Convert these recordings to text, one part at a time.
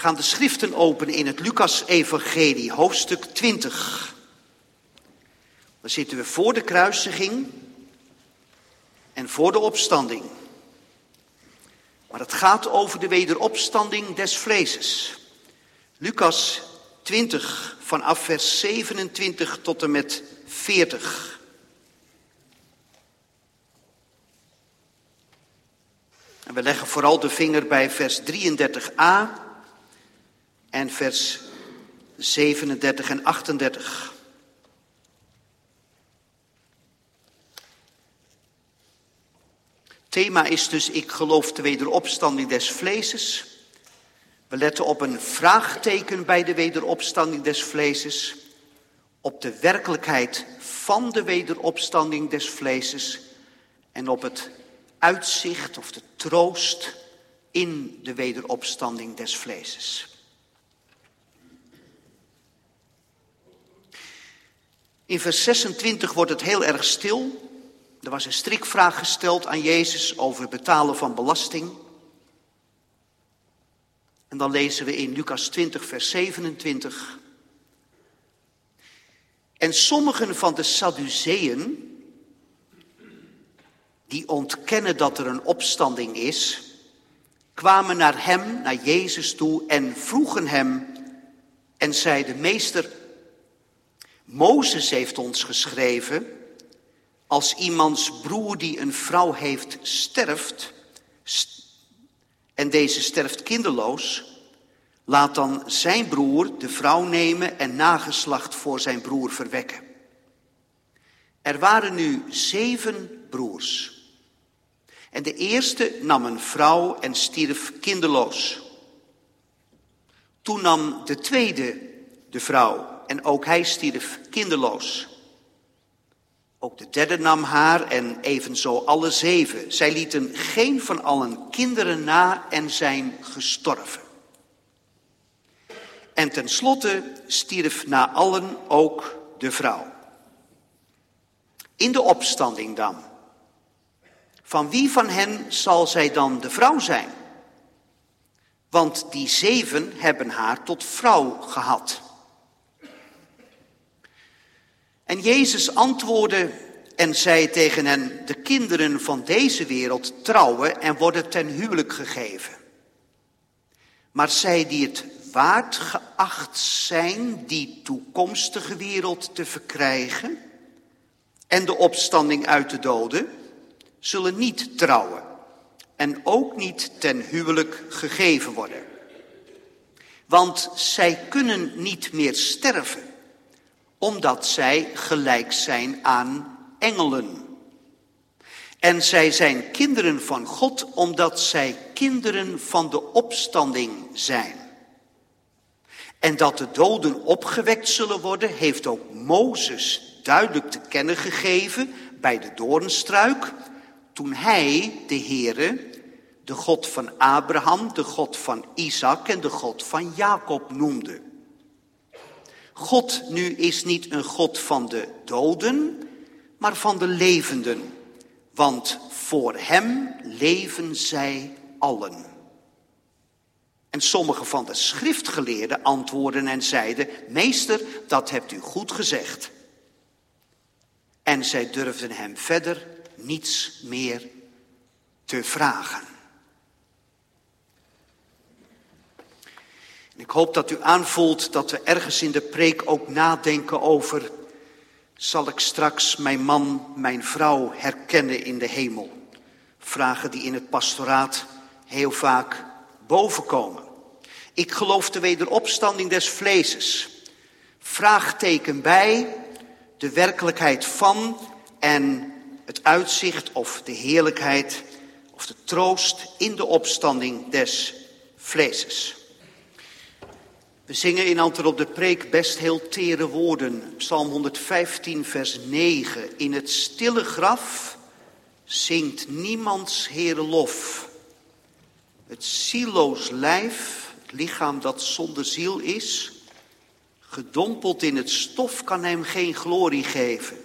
We gaan de schriften openen in het Lucas-evangelie, hoofdstuk 20. Dan zitten we voor de kruisiging en voor de opstanding. Maar het gaat over de wederopstanding des vleeses. Lucas 20 vanaf vers 27 tot en met 40. En we leggen vooral de vinger bij vers 33a en vers 37 en 38. Thema is dus ik geloof de wederopstanding des vleeses. We letten op een vraagteken bij de wederopstanding des vleeses, op de werkelijkheid van de wederopstanding des vleeses en op het uitzicht of de troost in de wederopstanding des vleeses. In vers 26 wordt het heel erg stil. Er was een strikvraag gesteld aan Jezus over het betalen van belasting. En dan lezen we in Lucas 20, vers 27. En sommigen van de Sadduceeën, die ontkennen dat er een opstanding is, kwamen naar hem, naar Jezus toe en vroegen hem en zeiden, meester, Mozes heeft ons geschreven, als iemands broer die een vrouw heeft sterft, en deze sterft kinderloos, laat dan zijn broer de vrouw nemen en nageslacht voor zijn broer verwekken. Er waren nu zeven broers. En de eerste nam een vrouw en stierf kinderloos. Toen nam de tweede de vrouw en ook hij stierf kinderloos. Ook de derde nam haar en evenzo alle zeven. Zij lieten geen van allen kinderen na en zijn gestorven. En tenslotte stierf na allen ook de vrouw. In de opstanding dan. Van wie van hen zal zij dan de vrouw zijn? Want die zeven hebben haar tot vrouw gehad. En Jezus antwoordde en zei tegen hen, de kinderen van deze wereld trouwen en worden ten huwelijk gegeven. Maar zij die het waard geacht zijn die toekomstige wereld te verkrijgen en de opstanding uit de doden, zullen niet trouwen en ook niet ten huwelijk gegeven worden. Want zij kunnen niet meer sterven omdat zij gelijk zijn aan engelen. En zij zijn kinderen van God, omdat zij kinderen van de opstanding zijn. En dat de doden opgewekt zullen worden, heeft ook Mozes duidelijk te kennen gegeven bij de doornstruik, toen hij, de Heere, de God van Abraham, de God van Isaac en de God van Jacob noemde. God nu is niet een God van de doden, maar van de levenden. Want voor Hem leven zij allen. En sommige van de schriftgeleerden antwoorden en zeiden, meester, dat hebt u goed gezegd. En zij durfden hem verder niets meer te vragen. Ik hoop dat u aanvoelt dat we ergens in de preek ook nadenken over, zal ik straks mijn man, mijn vrouw herkennen in de hemel? Vragen die in het pastoraat heel vaak bovenkomen. Ik geloof de wederopstanding des vleeses. Vraagteken bij, de werkelijkheid van en het uitzicht of de heerlijkheid of de troost in de opstanding des vleeses. We zingen in antwoord op de preek best heel tere woorden. Psalm 115, vers 9. In het stille graf zingt niemands Heere lof. Het zieloos lijf, het lichaam dat zonder ziel is, gedompeld in het stof kan hem geen glorie geven.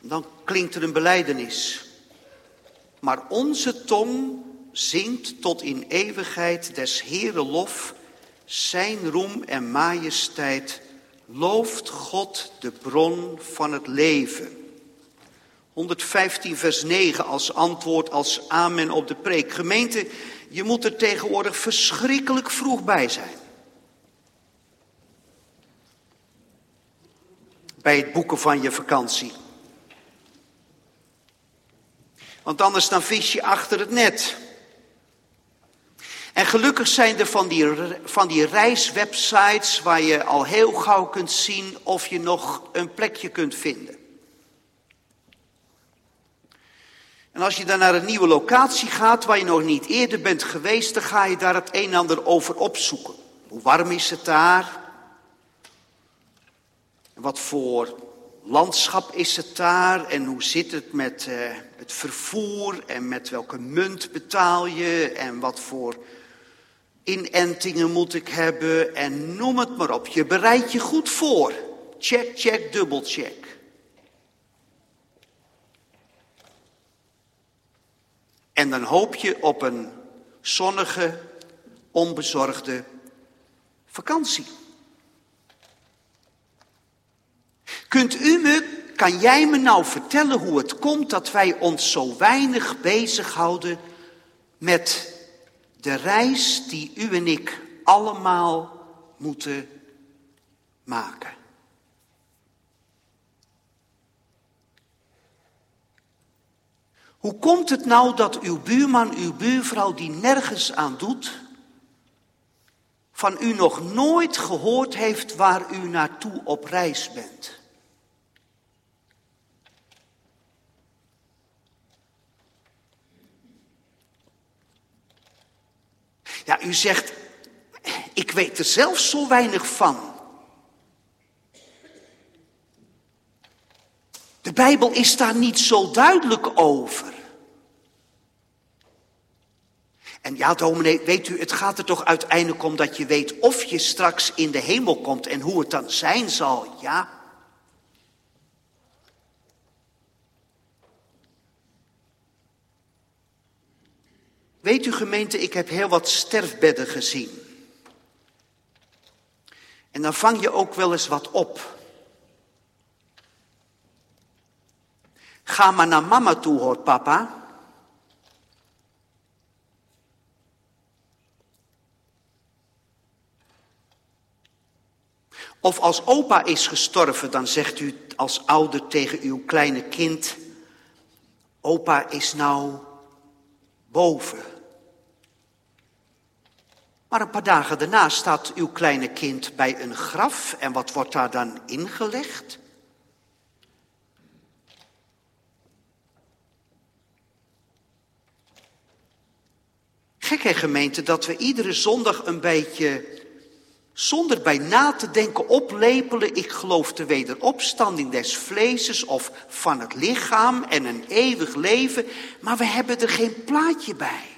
Dan klinkt er een beleidenis. Maar onze tong zingt tot in eeuwigheid des Heere lof, zijn roem en majesteit, looft God de bron van het leven. 115 vers 9 als antwoord, als amen op de preek. Gemeente, je moet er tegenwoordig verschrikkelijk vroeg bij zijn. Bij het boeken van je vakantie. Want anders dan vis je achter het net. En gelukkig zijn er van die, van die reiswebsites waar je al heel gauw kunt zien of je nog een plekje kunt vinden. En als je dan naar een nieuwe locatie gaat waar je nog niet eerder bent geweest, dan ga je daar het een en ander over opzoeken. Hoe warm is het daar? Wat voor landschap is het daar? En hoe zit het met uh, het vervoer? En met welke munt betaal je? En wat voor inentingen moet ik hebben? En noem het maar op. Je bereidt je goed voor. Check, check, dubbelcheck. En dan hoop je op een zonnige, onbezorgde vakantie. Kunt u me, kan jij me nou vertellen hoe het komt dat wij ons zo weinig bezighouden met de reis die u en ik allemaal moeten maken? Hoe komt het nou dat uw buurman, uw buurvrouw, die nergens aan doet, van u nog nooit gehoord heeft waar u naartoe op reis bent? Ja, u zegt, ik weet er zelf zo weinig van. De Bijbel is daar niet zo duidelijk over. En ja, dominee, weet u, het gaat er toch uiteindelijk om dat je weet of je straks in de hemel komt en hoe het dan zijn zal, ja? Weet u gemeente, ik heb heel wat sterfbedden gezien. En dan vang je ook wel eens wat op. Ga maar naar mama toe, hoort papa. Of als opa is gestorven, dan zegt u als ouder tegen uw kleine kind: Opa is nou boven. Maar een paar dagen daarna staat uw kleine kind bij een graf en wat wordt daar dan ingelegd? Gekke gemeente dat we iedere zondag een beetje, zonder bij na te denken, oplepelen. Ik geloof de wederopstanding des vleeses of van het lichaam en een eeuwig leven. Maar we hebben er geen plaatje bij.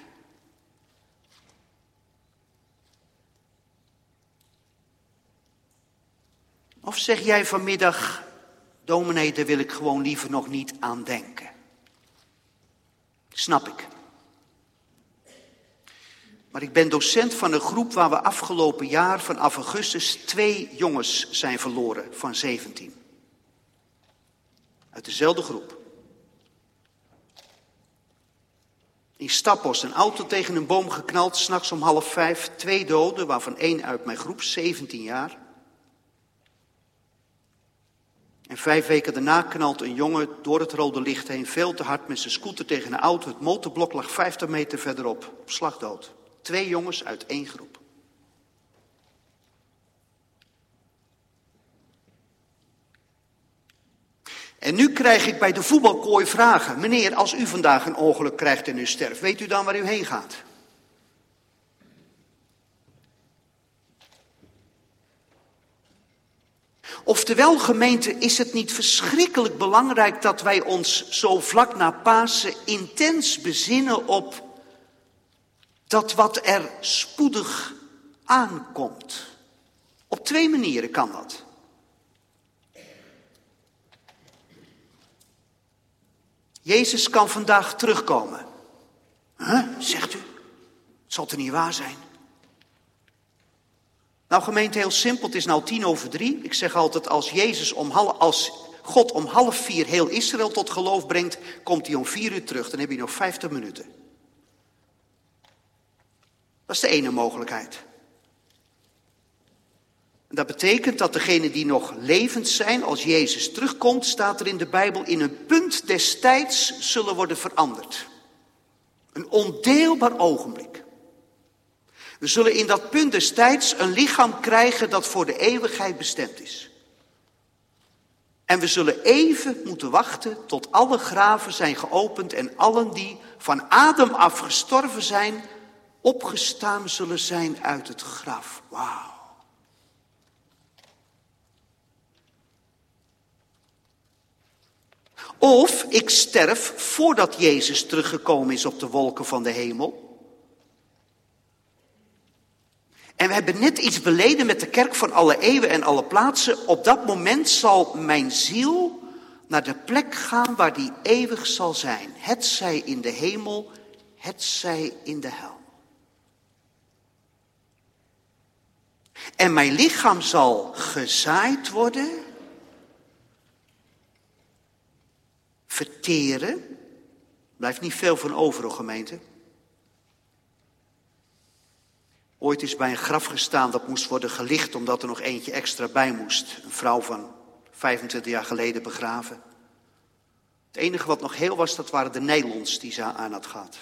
Zeg jij vanmiddag, dominee, daar wil ik gewoon liever nog niet aan denken. Snap ik. Maar ik ben docent van een groep waar we afgelopen jaar vanaf augustus twee jongens zijn verloren van 17. Uit dezelfde groep. In Stappos een auto tegen een boom geknald, s'nachts om half vijf. Twee doden, waarvan één uit mijn groep, 17 jaar. En vijf weken daarna knalt een jongen door het rode licht heen veel te hard met zijn scooter tegen een auto. Het motorblok lag 50 meter verderop, op slagdood. Twee jongens uit één groep. En nu krijg ik bij de voetbalkooi vragen. Meneer, als u vandaag een ongeluk krijgt en u sterft, weet u dan waar u heen gaat? Oftewel, gemeente, is het niet verschrikkelijk belangrijk dat wij ons zo vlak na Pasen intens bezinnen op dat wat er spoedig aankomt. Op twee manieren kan dat. Jezus kan vandaag terugkomen. Huh, zegt u? Het zal er niet waar zijn? Nou gemeente, heel simpel, het is nou tien over drie. Ik zeg altijd, als, Jezus om half, als God om half vier heel Israël tot geloof brengt, komt hij om vier uur terug. Dan heb je nog vijftig minuten. Dat is de ene mogelijkheid. Dat betekent dat degenen die nog levend zijn, als Jezus terugkomt, staat er in de Bijbel, in een punt des tijds zullen worden veranderd. Een ondeelbaar ogenblik. We zullen in dat punt des tijds een lichaam krijgen dat voor de eeuwigheid bestemd is. En we zullen even moeten wachten tot alle graven zijn geopend en allen die van Adam af gestorven zijn, opgestaan zullen zijn uit het graf. Wauw. Of ik sterf voordat Jezus teruggekomen is op de wolken van de hemel. En we hebben net iets beleden met de kerk van alle eeuwen en alle plaatsen. Op dat moment zal mijn ziel naar de plek gaan waar die eeuwig zal zijn. Het zij in de hemel, het zij in de hel. En mijn lichaam zal gezaaid worden, verteren. Blijft niet veel van over, gemeente. Ooit is bij een graf gestaan dat moest worden gelicht omdat er nog eentje extra bij moest. Een vrouw van 25 jaar geleden begraven. Het enige wat nog heel was, dat waren de nylons die ze aan had gehad.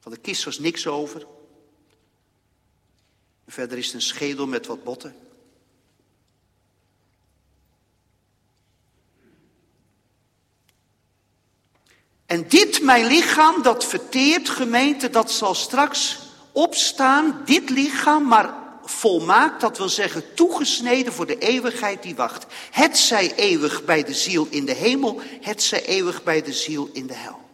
Van de kist was niks over. verder is het een schedel met wat botten. En dit, mijn lichaam, dat verteert, gemeente, dat zal straks opstaan, dit lichaam, maar volmaakt, dat wil zeggen toegesneden voor de eeuwigheid die wacht. Het zij eeuwig bij de ziel in de hemel, het zij eeuwig bij de ziel in de hel.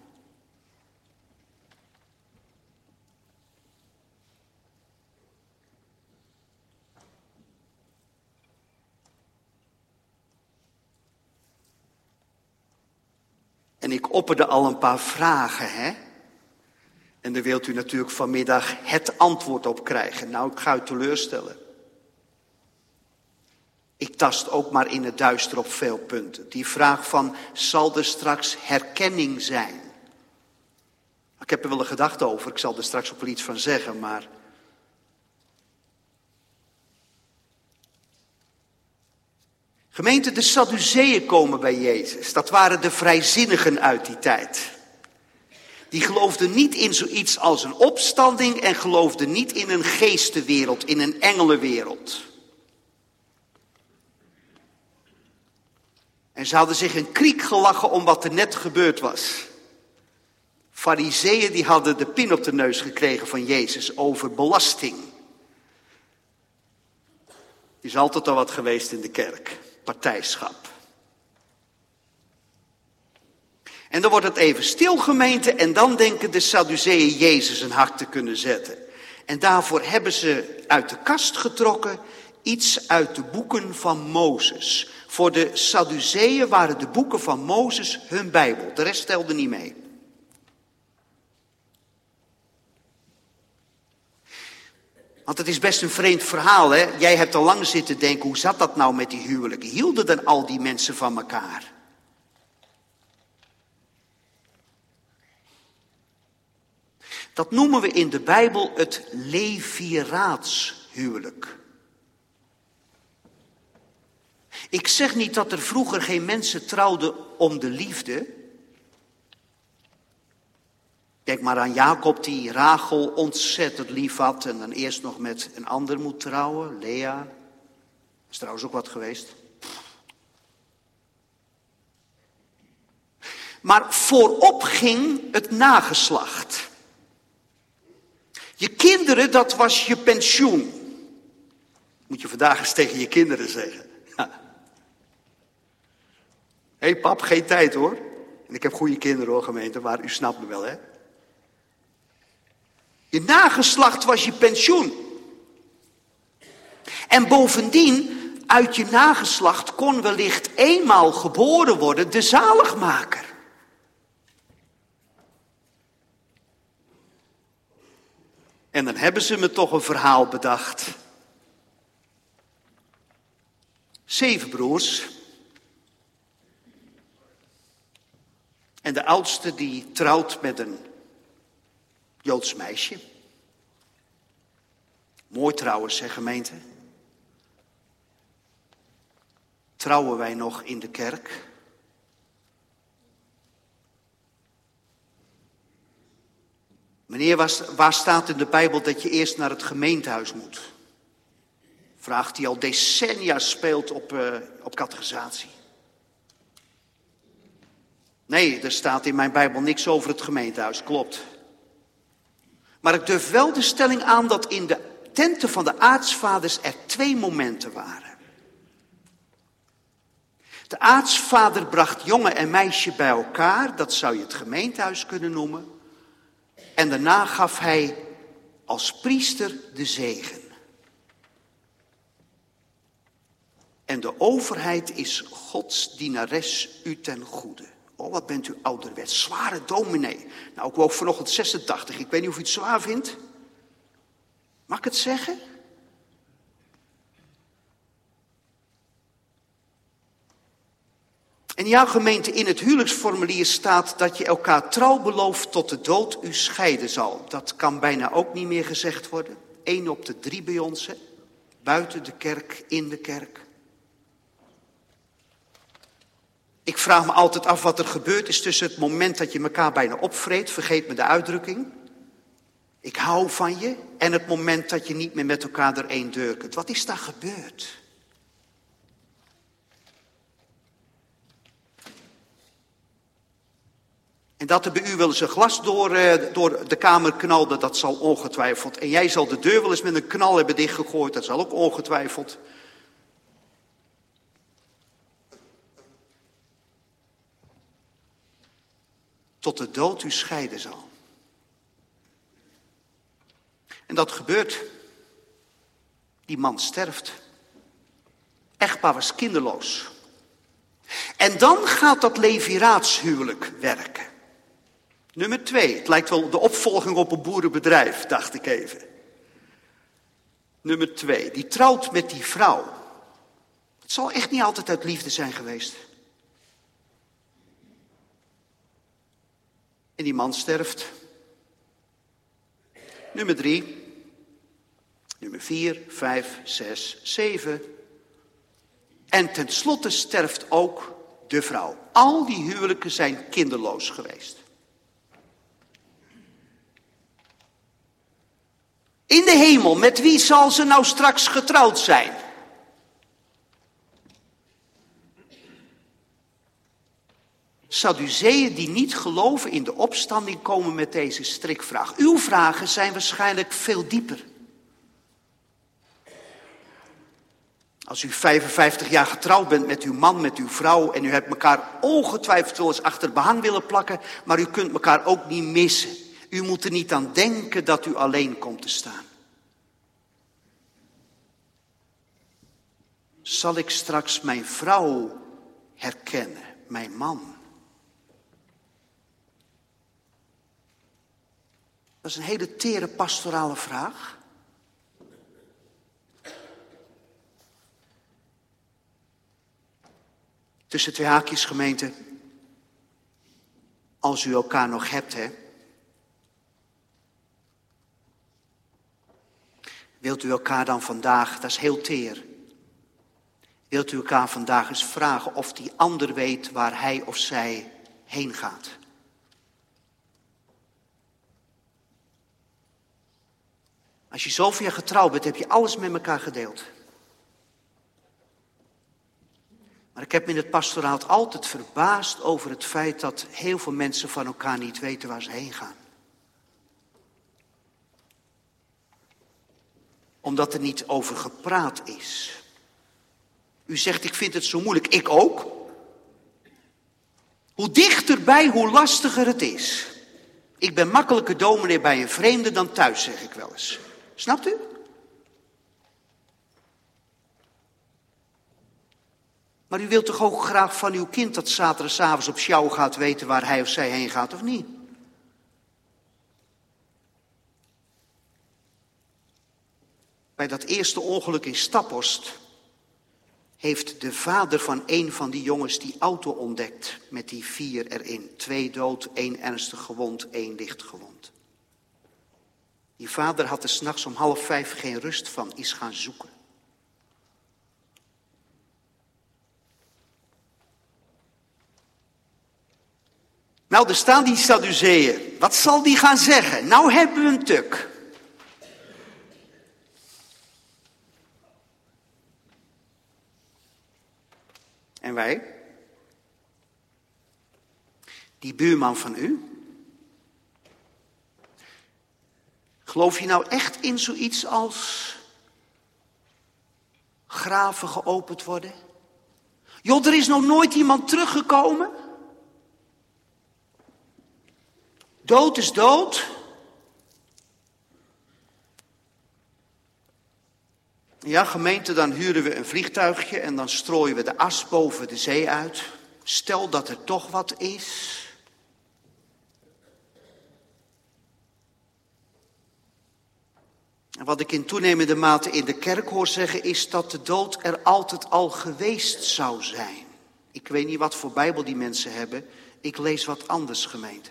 En ik opperde al een paar vragen, hè? En daar wilt u natuurlijk vanmiddag het antwoord op krijgen. Nou, ik ga u teleurstellen. Ik tast ook maar in het duister op veel punten. Die vraag van, zal er straks herkenning zijn? Ik heb er wel een gedachte over, ik zal er straks ook wel iets van zeggen, maar... Gemeente, de Sadduceeën komen bij Jezus. Dat waren de vrijzinnigen uit die tijd. Die geloofden niet in zoiets als een opstanding en geloofden niet in een geestenwereld, in een engelenwereld. En ze hadden zich een kriek gelachen om wat er net gebeurd was. Fariseeën die hadden de pin op de neus gekregen van Jezus over belasting. Is altijd al wat geweest in de kerk, partijschap. En dan wordt het even stil gemeente en dan denken de Sadduceeën Jezus een hart te kunnen zetten. En daarvoor hebben ze uit de kast getrokken iets uit de boeken van Mozes. Voor de Sadduceeën waren de boeken van Mozes hun Bijbel. De rest telde niet mee. Want het is best een vreemd verhaal, hè? Jij hebt al lang zitten denken, hoe zat dat nou met die huwelijken? Hielden dan al die mensen van elkaar? Dat noemen we in de Bijbel het leviraatshuwelijk. Ik zeg niet dat er vroeger geen mensen trouwden om de liefde. Denk maar aan Jacob die Rachel ontzettend lief had en dan eerst nog met een ander moet trouwen, Lea. Dat is trouwens ook wat geweest. Maar voorop ging het nageslacht. Je kinderen, dat was je pensioen. Moet je vandaag eens tegen je kinderen zeggen. Hé hey pap, geen tijd hoor. En ik heb goede kinderen hoor, gemeente, maar u snapt me wel hè. Je nageslacht was je pensioen. En bovendien, uit je nageslacht kon wellicht eenmaal geboren worden de zaligmaker. En dan hebben ze me toch een verhaal bedacht. Zeven broers. En de oudste die trouwt met een Joods meisje. Mooi trouwens, zeg gemeente. Trouwen wij nog in de kerk? Meneer, waar staat in de Bijbel dat je eerst naar het gemeentehuis moet? Vraag die al decennia speelt op, uh, op categorisatie. Nee, er staat in mijn Bijbel niks over het gemeentehuis, klopt. Maar ik durf wel de stelling aan dat in de tenten van de aartsvaders er twee momenten waren. De aartsvader bracht jongen en meisje bij elkaar, dat zou je het gemeentehuis kunnen noemen. En daarna gaf hij als priester de zegen. En de overheid is Gods dienares u ten goede. Oh, wat bent u ouderwets. Zware dominee. Nou, ik woog vanochtend 86. Ik weet niet of u het zwaar vindt. Mag ik het zeggen? En ja, gemeente, in het huwelijksformulier staat dat je elkaar trouw belooft tot de dood u scheiden zal. Dat kan bijna ook niet meer gezegd worden. Eén op de drie bij ons, buiten de kerk, in de kerk. Ik vraag me altijd af wat er gebeurd is tussen het moment dat je elkaar bijna opvreet, vergeet me de uitdrukking. Ik hou van je, en het moment dat je niet meer met elkaar er één deur kunt. Wat is daar gebeurd? En dat er bij u wel eens een glas door, uh, door de kamer knalde, dat zal ongetwijfeld. En jij zal de deur wel eens met een knal hebben dichtgegooid, dat zal ook ongetwijfeld. Tot de dood u scheiden zal. En dat gebeurt. Die man sterft. Echtpaar was kinderloos. En dan gaat dat leviraatshuwelijk werken. Nummer twee, het lijkt wel de opvolging op een boerenbedrijf, dacht ik even. Nummer twee, die trouwt met die vrouw. Het zal echt niet altijd uit liefde zijn geweest. En die man sterft. Nummer drie, nummer vier, vijf, zes, zeven. En tenslotte sterft ook de vrouw. Al die huwelijken zijn kinderloos geweest. In de hemel, met wie zal ze nou straks getrouwd zijn? Sadduceeën die niet geloven in de opstanding komen met deze strikvraag. Uw vragen zijn waarschijnlijk veel dieper. Als u 55 jaar getrouwd bent met uw man, met uw vrouw en u hebt elkaar ongetwijfeld wel eens achter willen plakken, maar u kunt elkaar ook niet missen. U moet er niet aan denken dat u alleen komt te staan. Zal ik straks mijn vrouw herkennen, mijn man? Dat is een hele tere pastorale vraag. Tussen twee haakjes gemeente. Als u elkaar nog hebt, hè. Wilt u elkaar dan vandaag, dat is heel teer. Wilt u elkaar vandaag eens vragen of die ander weet waar hij of zij heen gaat? Als je zoveel getrouwd bent, heb je alles met elkaar gedeeld. Maar ik heb me in het pastoraat altijd verbaasd over het feit dat heel veel mensen van elkaar niet weten waar ze heen gaan. Omdat er niet over gepraat is. U zegt, ik vind het zo moeilijk. Ik ook. Hoe dichterbij, hoe lastiger het is. Ik ben makkelijker dominee bij een vreemde dan thuis, zeg ik wel eens. Snapt u? Maar u wilt toch ook graag van uw kind dat zaterdagavond op sjouw gaat weten waar hij of zij heen gaat, of niet? Bij dat eerste ongeluk in Staphorst heeft de vader van een van die jongens die auto ontdekt met die vier erin. Twee dood, één ernstig gewond, één licht gewond. Die vader had er s'nachts om half vijf geen rust van, is gaan zoeken. Nou, er staan die Sadduceeën. Wat zal die gaan zeggen? Nou hebben we een tuk. En wij? Die buurman van u? Geloof je nou echt in zoiets als graven geopend worden? Joh, er is nog nooit iemand teruggekomen. Dood is dood. Ja, gemeente, dan huren we een vliegtuigje en dan strooien we de as boven de zee uit. Stel dat er toch wat is. Wat ik in toenemende mate in de kerk hoor zeggen is dat de dood er altijd al geweest zou zijn. Ik weet niet wat voor Bijbel die mensen hebben. Ik lees wat anders, gemeente.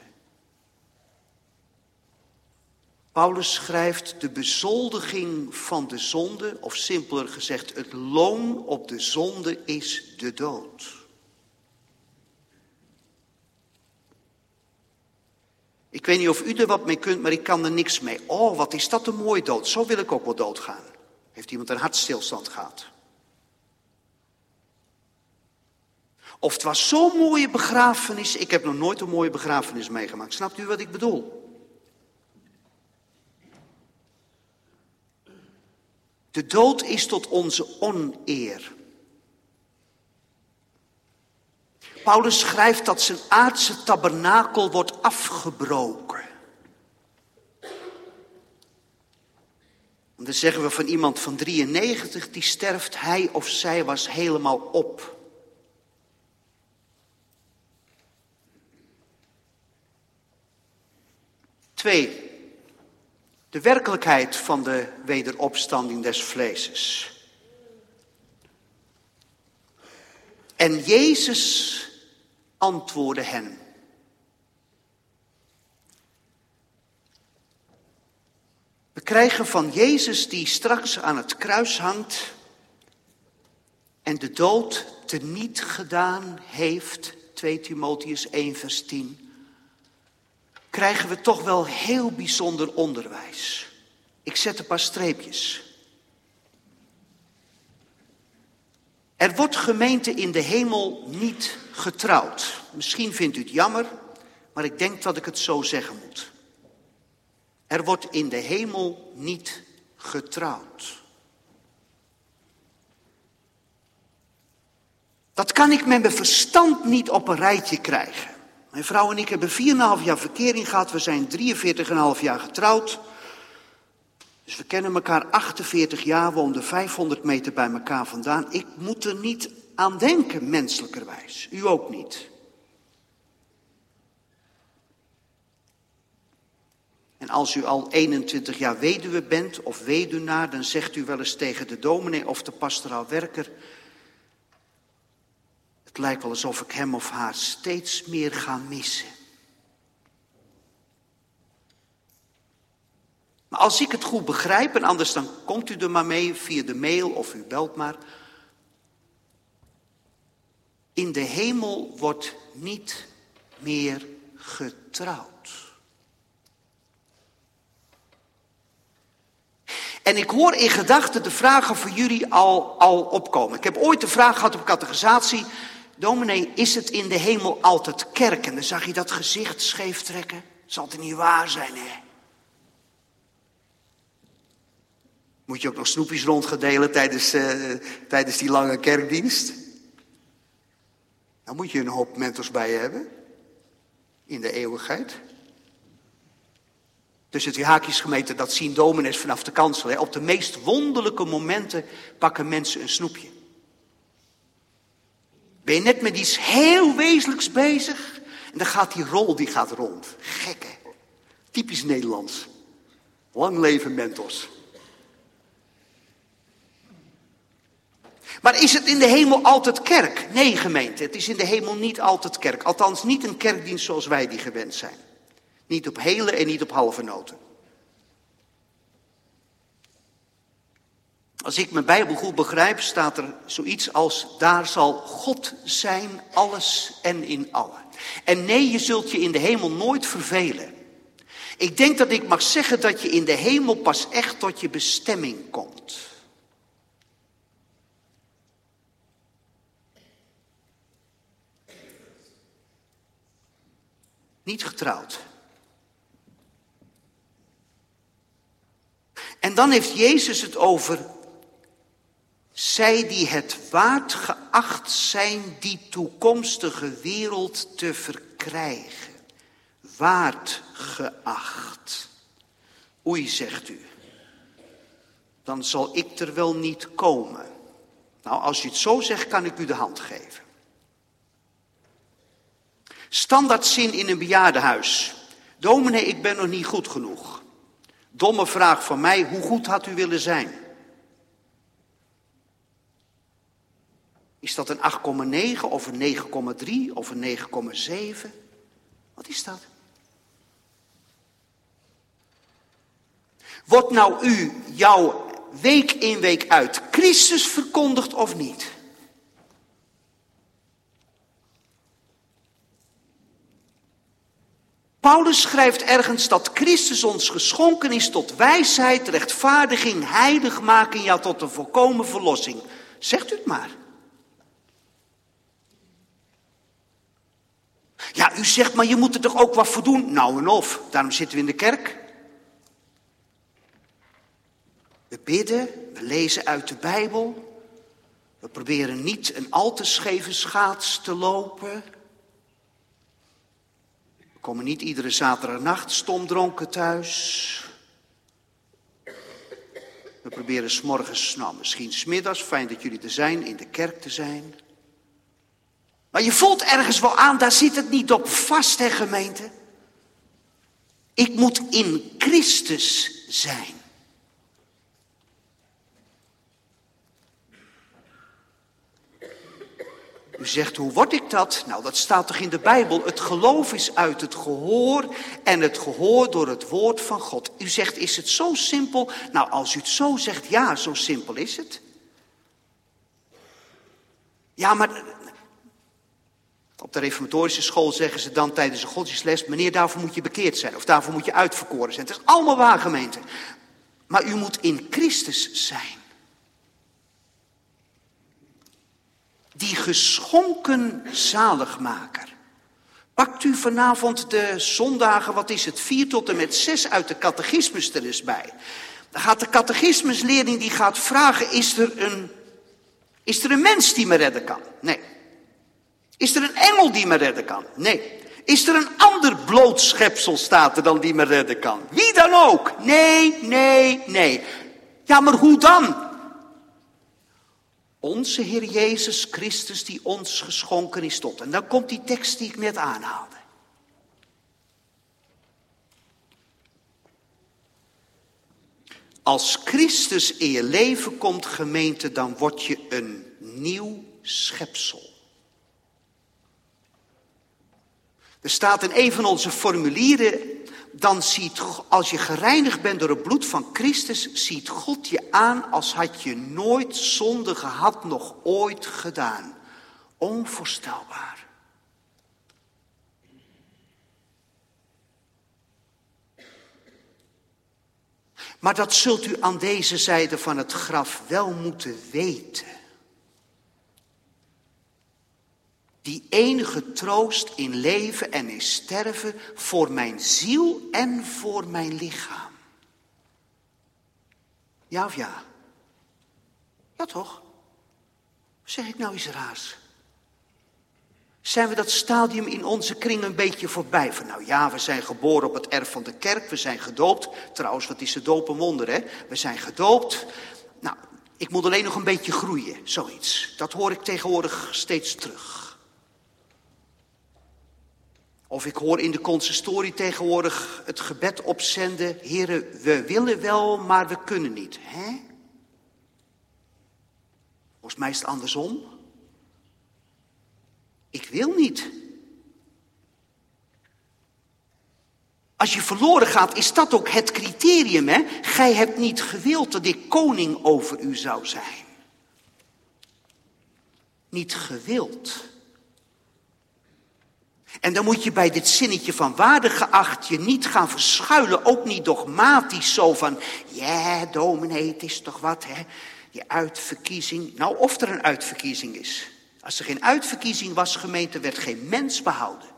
Paulus schrijft de bezoldiging van de zonde, of simpeler gezegd, het loon op de zonde is de dood. Ik weet niet of u er wat mee kunt, maar ik kan er niks mee. Oh, wat is dat een mooie dood. Zo wil ik ook wel doodgaan. Heeft iemand een hartstilstand gehad? Of het was zo'n mooie begrafenis. Ik heb nog nooit een mooie begrafenis meegemaakt. Snapt u wat ik bedoel? De dood is tot onze oneer. Paulus schrijft dat zijn aardse tabernakel wordt afgebroken. En dan zeggen we van iemand van 93, die sterft, hij of zij was helemaal op. Twee, de werkelijkheid van de wederopstanding des vleeses. En Jezus antwoordde hen. We krijgen van Jezus die straks aan het kruis hangt en de dood teniet gedaan heeft, 2 Timotheus 1 vers 10, krijgen we toch wel heel bijzonder onderwijs. Ik zet een paar streepjes. Er wordt gemeente in de hemel niet getrouwd. Misschien vindt u het jammer, maar ik denk dat ik het zo zeggen moet. Er wordt in de hemel niet getrouwd. Dat kan ik met mijn verstand niet op een rijtje krijgen. Mijn vrouw en ik hebben 4,5 jaar verkering gehad. We zijn 43,5 jaar getrouwd. Dus we kennen elkaar 48 jaar, woonden 500 meter bij elkaar vandaan. Ik moet er niet aan denken, menselijkerwijs. U ook niet. En als u al 21 jaar weduwe bent of weduwnaar, dan zegt u wel eens tegen de dominee of de pastoraal werker... Het lijkt wel alsof ik hem of haar steeds meer ga missen. Maar als ik het goed begrijp, en anders dan komt u er maar mee via de mail of u belt maar. In de hemel wordt niet meer getrouwd. En ik hoor in gedachten de vragen voor jullie al, al opkomen. Ik heb ooit de vraag gehad op categorisatie. Dominee, is het in de hemel altijd kerk? En dan zag je dat gezicht scheef trekken. Zal het niet waar zijn, hè? Moet je ook nog snoepjes rondgedelen tijdens, uh, tijdens die lange kerkdienst? Dan moet je een hoop mentors bij je hebben. In de eeuwigheid. Dus het haakjes gemeten, dat zien dominees vanaf de kansel. Hè. Op de meest wonderlijke momenten pakken mensen een snoepje. Ben je net met iets heel wezenlijks bezig? En dan gaat die rol, die gaat rond. Gekke. Typisch Nederlands. Lang leven mentors. Maar is het in de hemel altijd kerk? Nee, gemeente, het is in de hemel niet altijd kerk. Althans, niet een kerkdienst zoals wij die gewend zijn. Niet op hele en niet op halve noten. Als ik mijn Bijbel goed begrijp, staat er zoiets als: daar zal God zijn, alles en in allen. En nee, je zult je in de hemel nooit vervelen. Ik denk dat ik mag zeggen dat je in de hemel pas echt tot je bestemming komt. Niet getrouwd. En dan heeft Jezus het over zij die het waard geacht zijn die toekomstige wereld te verkrijgen. Waard geacht. Oei, zegt u. Dan zal ik er wel niet komen. Nou, als je het zo zegt, kan ik u de hand geven. Standaardzin in een bejaardenhuis. Dominee, ik ben nog niet goed genoeg. Domme vraag van mij, hoe goed had u willen zijn? Is dat een 8,9 of een 9,3 of een 9,7? Wat is dat? Wordt nou u jouw week in week uit Christus verkondigd of niet? Paulus schrijft ergens dat Christus ons geschonken is tot wijsheid, rechtvaardiging, heiligmaking, ja tot een volkomen verlossing. Zegt u het maar. Ja, u zegt, maar je moet er toch ook wat voor doen? Nou en of, daarom zitten we in de kerk. We bidden, we lezen uit de Bijbel. We proberen niet een al te scheve schaats te lopen. Komen niet iedere zaterdagnacht stomdronken thuis. We proberen s'morgens, nou misschien smiddags, fijn dat jullie er zijn, in de kerk te zijn. Maar je voelt ergens wel aan, daar zit het niet op vast, hè gemeente. Ik moet in Christus zijn. U zegt, hoe word ik dat? Nou, dat staat toch in de Bijbel. Het geloof is uit het gehoor en het gehoor door het woord van God. U zegt, is het zo simpel? Nou, als u het zo zegt, ja, zo simpel is het. Ja, maar op de reformatorische school zeggen ze dan tijdens een godsdienstles... meneer, daarvoor moet je bekeerd zijn of daarvoor moet je uitverkoren zijn. Het is allemaal waar, gemeente. Maar u moet in Christus zijn. Die geschonken zaligmaker. Pakt u vanavond de zondagen, wat is het, vier tot en met zes uit de catechismus er eens bij. Dan gaat de catechismusleerling die gaat vragen, is er een, is er een mens die me redden kan? Nee. Is er een engel die me redden kan? Nee. Is er een ander bloot schepsel, staat er dan, die me redden kan? Wie dan ook? Nee, nee, nee. Ja, maar hoe dan? Onze Heer Jezus Christus die ons geschonken is tot. En dan komt die tekst die ik net aanhaalde. Als Christus in je leven komt, gemeente, dan word je een nieuw schepsel. Er staat in een van onze formulieren, dan ziet, als je gereinigd bent door het bloed van Christus, ziet God je aan als had je nooit zonde gehad, nog ooit gedaan. Onvoorstelbaar. Maar dat zult u aan deze zijde van het graf wel moeten weten. Die enige troost in leven en in sterven voor mijn ziel en voor mijn lichaam. Ja of ja? Ja toch? Zeg ik nou iets raars? Zijn we dat stadium in onze kring een beetje voorbij? Van nou ja, we zijn geboren op het erf van de kerk, we zijn gedoopt. Trouwens, wat is de doop een wonder, hè? We zijn gedoopt. Nou, ik moet alleen nog een beetje groeien, zoiets. Dat hoor ik tegenwoordig steeds terug. Of ik hoor in de consistorie tegenwoordig het gebed opzenden. Heren, we willen wel, maar we kunnen niet. Hè? Volgens mij is het andersom. Ik wil niet. Als je verloren gaat, is dat ook het criterium, hè? Gij hebt niet gewild dat ik koning over u zou zijn. Niet gewild. En dan moet je bij dit zinnetje van waarde geacht je niet gaan verschuilen, ook niet dogmatisch zo van, ja dominee, het is toch wat hè, die uitverkiezing. Nou, of er een uitverkiezing is. Als er geen uitverkiezing was, gemeente, werd geen mens behouden.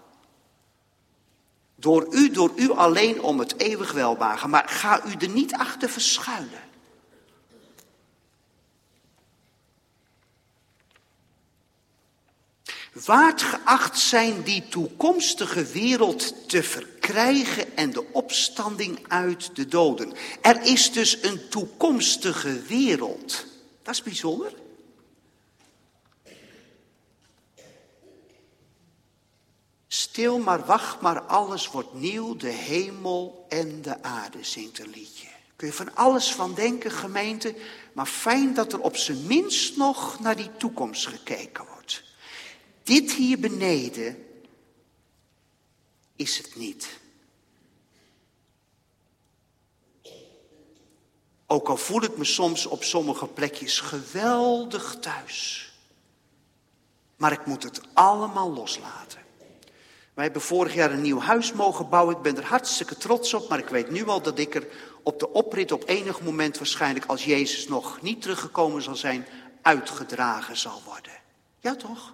Door u, door u alleen om het eeuwig welwagen. Maar ga u er niet achter verschuilen. Waard geacht zijn die toekomstige wereld te verkrijgen en de opstanding uit de doden. Er is dus een toekomstige wereld. Dat is bijzonder. Stil maar, wacht maar, alles wordt nieuw, de hemel en de aarde, zingt een liedje. Kun je van alles van denken, gemeente, maar fijn dat er op zijn minst nog naar die toekomst gekeken wordt. Dit hier beneden is het niet. Ook al voel ik me soms op sommige plekjes geweldig thuis. Maar ik moet het allemaal loslaten. Wij hebben vorig jaar een nieuw huis mogen bouwen. Ik ben er hartstikke trots op, maar ik weet nu al dat ik er op de oprit op enig moment waarschijnlijk, als Jezus nog niet teruggekomen zal zijn, uitgedragen zal worden. Ja toch?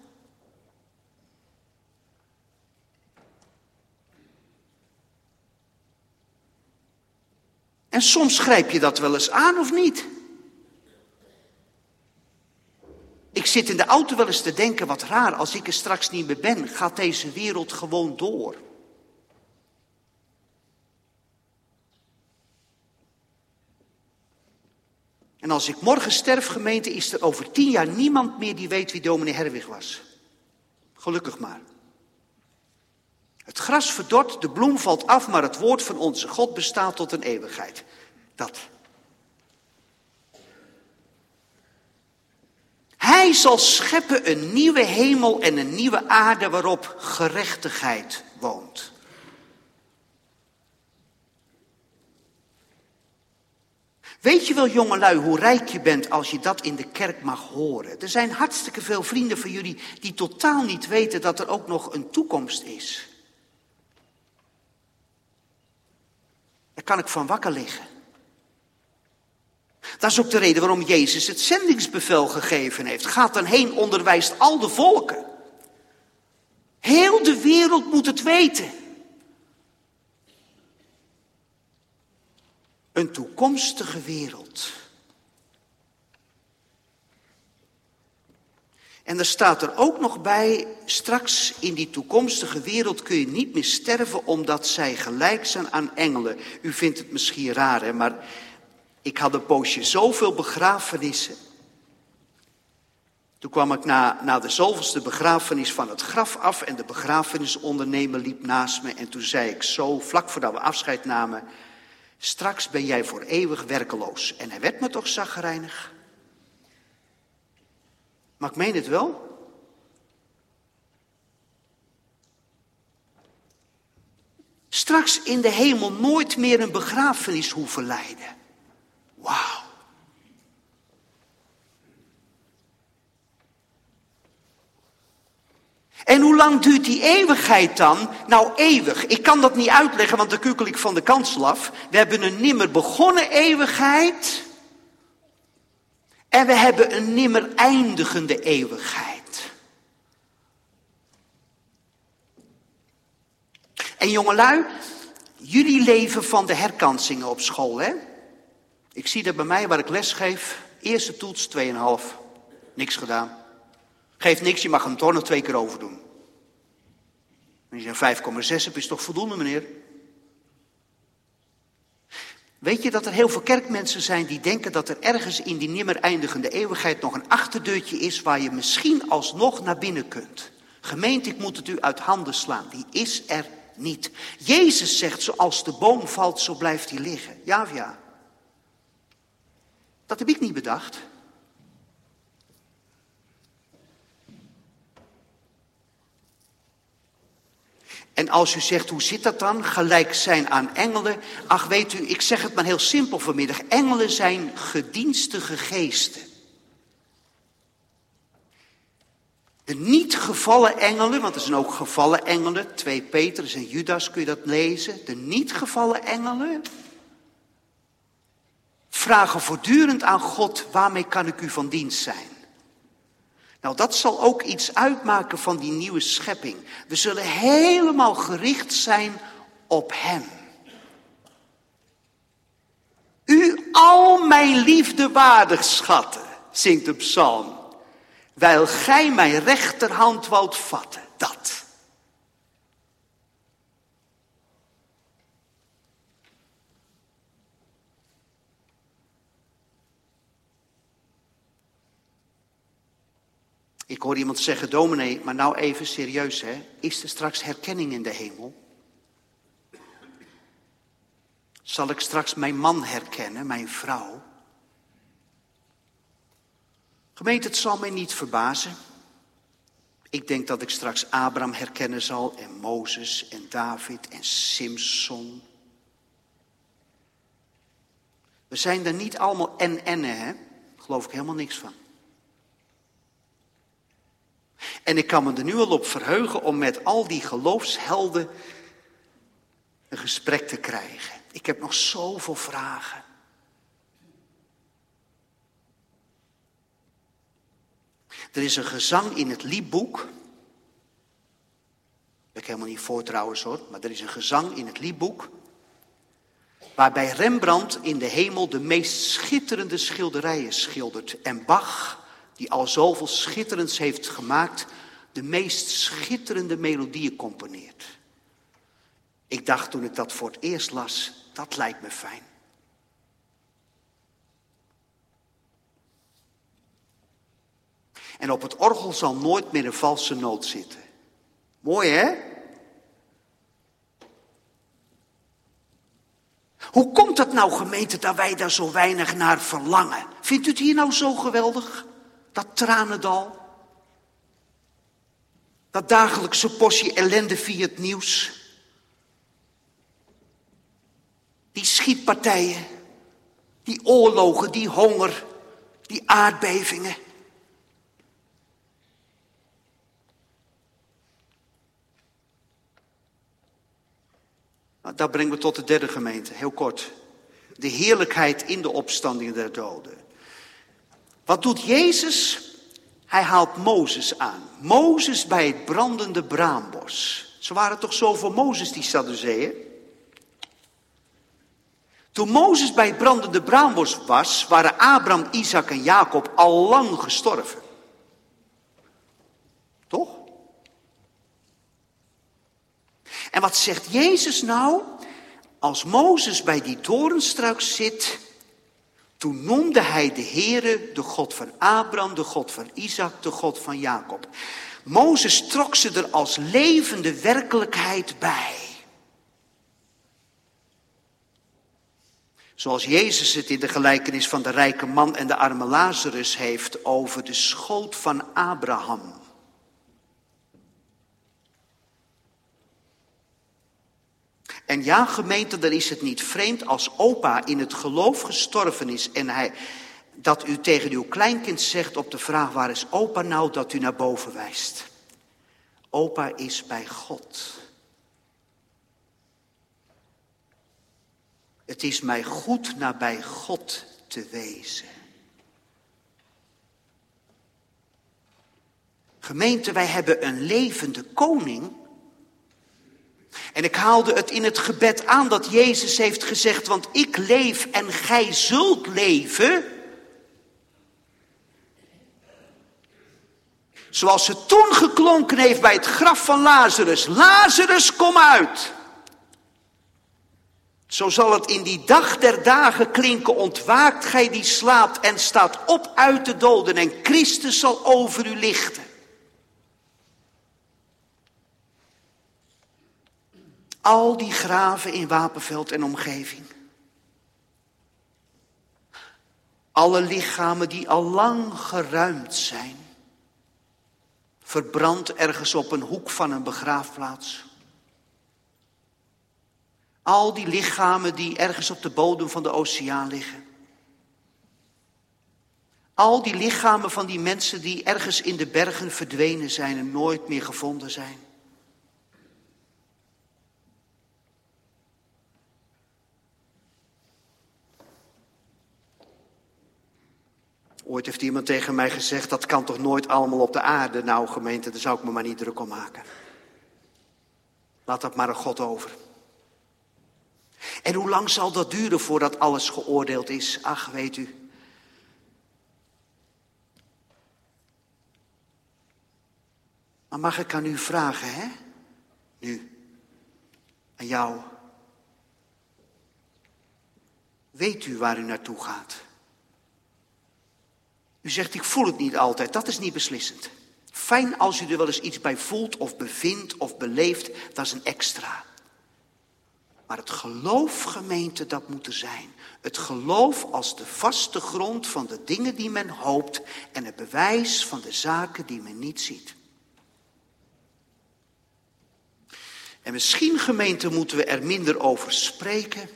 En soms grijp je dat wel eens aan of niet? Ik zit in de auto wel eens te denken, wat raar, als ik er straks niet meer ben, gaat deze wereld gewoon door. En als ik morgen sterf, gemeente, is er over tien jaar niemand meer die weet wie dominee Herwig was. Gelukkig maar. Het gras verdort, de bloem valt af, maar het woord van onze God bestaat tot een eeuwigheid. Dat. Hij zal scheppen een nieuwe hemel en een nieuwe aarde waarop gerechtigheid woont. Weet je wel, jongelui, hoe rijk je bent als je dat in de kerk mag horen? Er zijn hartstikke veel vrienden van jullie die totaal niet weten dat er ook nog een toekomst is. Daar kan ik van wakker liggen. Dat is ook de reden waarom Jezus het zendingsbevel gegeven heeft. Gaat dan heen, onderwijst al de volken. Heel de wereld moet het weten. Een toekomstige wereld. En er staat er ook nog bij, straks in die toekomstige wereld kun je niet meer sterven omdat zij gelijk zijn aan engelen. U vindt het misschien raar, hè, maar ik had een poosje zoveel begrafenissen. Toen kwam ik na, na de zoveelste begrafenis van het graf af en de begrafenisondernemer liep naast me. En toen zei ik zo, vlak voordat we afscheid namen, straks ben jij voor eeuwig werkeloos. En hij werd me toch zagrijnig. Maar ik meen het wel. Straks in de hemel nooit meer een begrafenis hoeven leiden. Wauw. En hoe lang duurt die eeuwigheid dan? Nou, eeuwig. Ik kan dat niet uitleggen, want dan kukkel ik van de kansel af. We hebben een nimmer begonnen eeuwigheid. En we hebben een nimmer eindigende eeuwigheid. En jongelui, jullie leven van de herkansingen op school, hè? Ik zie dat bij mij waar ik les geef, eerste toets 2,5. Niks gedaan. Geeft niks, je mag hem toch nog twee keer overdoen. Als je een 5,6 hebt, is toch voldoende, meneer? Weet je dat er heel veel kerkmensen zijn die denken dat er ergens in die nimmer eindigende eeuwigheid nog een achterdeurtje is waar je misschien alsnog naar binnen kunt? Gemeente, ik moet het u uit handen slaan. Die is er niet. Jezus zegt, zoals de boom valt, zo blijft hij liggen. Ja of ja? Dat heb ik niet bedacht. En als u zegt, hoe zit dat dan? Gelijk zijn aan engelen. Ach, weet u, ik zeg het maar heel simpel vanmiddag. Engelen zijn gedienstige geesten. De niet gevallen engelen, want er zijn ook gevallen engelen, twee Petrus en Judas kun je dat lezen. De niet gevallen engelen vragen voortdurend aan God, waarmee kan ik u van dienst zijn? Nou, dat zal ook iets uitmaken van die nieuwe schepping. We zullen helemaal gericht zijn op Hem. U al mijn liefde waardig schatten, zingt de psalm. Wijl gij mijn rechterhand woudt vatten, dat. Hoor iemand zeggen, dominee, maar nou even serieus hè. Is er straks herkenning in de hemel? Zal ik straks mijn man herkennen, mijn vrouw? Gemeente, het zal mij niet verbazen. Ik denk dat ik straks Abraham herkennen zal en Mozes en David en Simson. We zijn er niet allemaal en-ennen, hè? Geloof ik helemaal niks van. En ik kan me er nu al op verheugen om met al die geloofshelden een gesprek te krijgen. Ik heb nog zoveel vragen. Er is een gezang in het liedboek. Ik helemaal niet voor trouwens hoor, maar er is een gezang in het liedboek. Waarbij Rembrandt in de hemel de meest schitterende schilderijen schildert. En Bach, die al zoveel schitterends heeft gemaakt, de meest schitterende melodieën componeert. Ik dacht toen ik dat voor het eerst las, dat lijkt me fijn. En op het orgel zal nooit meer een valse noot zitten. Mooi hè? Hoe komt het nou gemeente dat wij daar zo weinig naar verlangen? Vindt u het hier nou zo geweldig? Dat tranendal? Dat dagelijkse portie ellende via het nieuws? Die schietpartijen, die oorlogen, die honger, die aardbevingen. Nou, dat brengt me tot de derde gemeente, heel kort. De heerlijkheid in de opstanding der doden. Wat doet Jezus? Hij haalt Mozes aan. Mozes bij het brandende braambos. Ze waren toch zo voor Mozes, die Sadduceeën? Toen Mozes bij het brandende braambos was, waren Abraham, Isaac en Jacob al lang gestorven. Toch? En wat zegt Jezus nou? Als Mozes bij die torenstruik zit, toen noemde hij de Heere de God van Abraham, de God van Isaac, de God van Jacob. Mozes trok ze er als levende werkelijkheid bij. Zoals Jezus het in de gelijkenis van de rijke man en de arme Lazarus heeft over de schoot van Abraham. En ja, gemeente, dan is het niet vreemd als opa in het geloof gestorven is en hij, dat u tegen uw kleinkind zegt op de vraag waar is opa nou, dat u naar boven wijst. Opa is bij God. Het is mij goed nabij God te wezen. Gemeente, wij hebben een levende koning en ik haalde het in het gebed aan dat Jezus heeft gezegd, want ik leef en gij zult leven. Zoals het toen geklonken heeft bij het graf van Lazarus. Lazarus, kom uit. Zo zal het in die dag der dagen klinken, ontwaakt gij die slaapt en staat op uit de doden en Christus zal over u lichten. Al die graven in Wapenveld en omgeving. Alle lichamen die al lang geruimd zijn. Verbrand ergens op een hoek van een begraafplaats. Al die lichamen die ergens op de bodem van de oceaan liggen. Al die lichamen van die mensen die ergens in de bergen verdwenen zijn en nooit meer gevonden zijn. Ooit heeft iemand tegen mij gezegd, dat kan toch nooit allemaal op de aarde? Nou gemeente, daar zou ik me maar niet druk om maken. Laat dat maar een God over. En hoe lang zal dat duren voordat alles geoordeeld is? Ach, weet u. Maar mag ik aan u vragen, hè? Nu. Aan jou. Weet u waar u naartoe gaat? U zegt, ik voel het niet altijd. Dat is niet beslissend. Fijn als u er wel eens iets bij voelt of bevindt of beleeft, dat is een extra. Maar het geloof, gemeente, dat moet er zijn. Het geloof als de vaste grond van de dingen die men hoopt en het bewijs van de zaken die men niet ziet. En misschien, gemeente, moeten we er minder over spreken,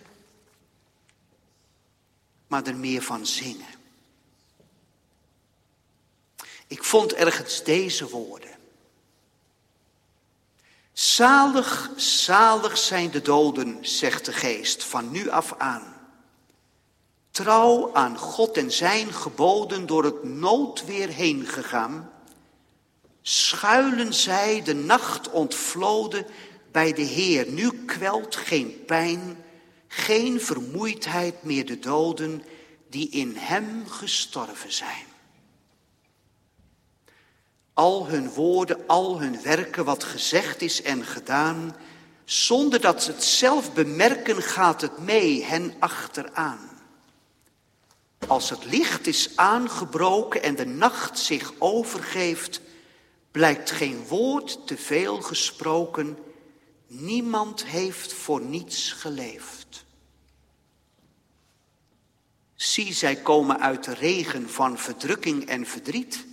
maar er meer van zingen. Ik vond ergens deze woorden. Zalig, zalig zijn de doden, zegt de geest, van nu af aan. Trouw aan God en zijn geboden door het noodweer heen gegaan. Schuilen zij de nacht ontvloden bij de Heer. Nu kwelt geen pijn, geen vermoeidheid meer de doden die in hem gestorven zijn. Al hun woorden, al hun werken, wat gezegd is en gedaan, zonder dat ze het zelf bemerken, gaat het mee hen achteraan. Als het licht is aangebroken en de nacht zich overgeeft, blijkt geen woord te veel gesproken, niemand heeft voor niets geleefd. Zie, zij komen uit de regen van verdrukking en verdriet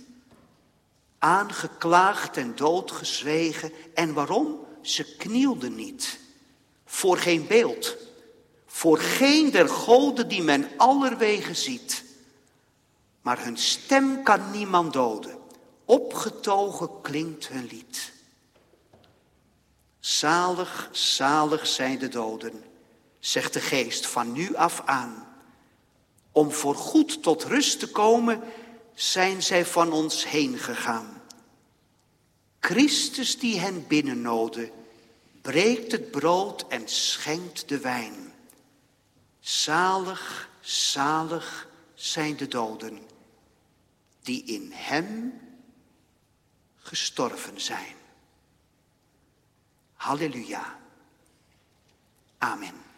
aangeklaagd en doodgezwegen. En waarom? Ze knielden niet. Voor geen beeld. Voor geen der goden die men allerwegen ziet. Maar hun stem kan niemand doden. Opgetogen klinkt hun lied. Zalig, zalig zijn de doden, zegt de geest van nu af aan. Om voor goed tot rust te komen zijn zij van ons heen gegaan. Christus die hen binnennoodde, breekt het brood en schenkt de wijn. Zalig, zalig zijn de doden die in hem gestorven zijn. Halleluja. Amen.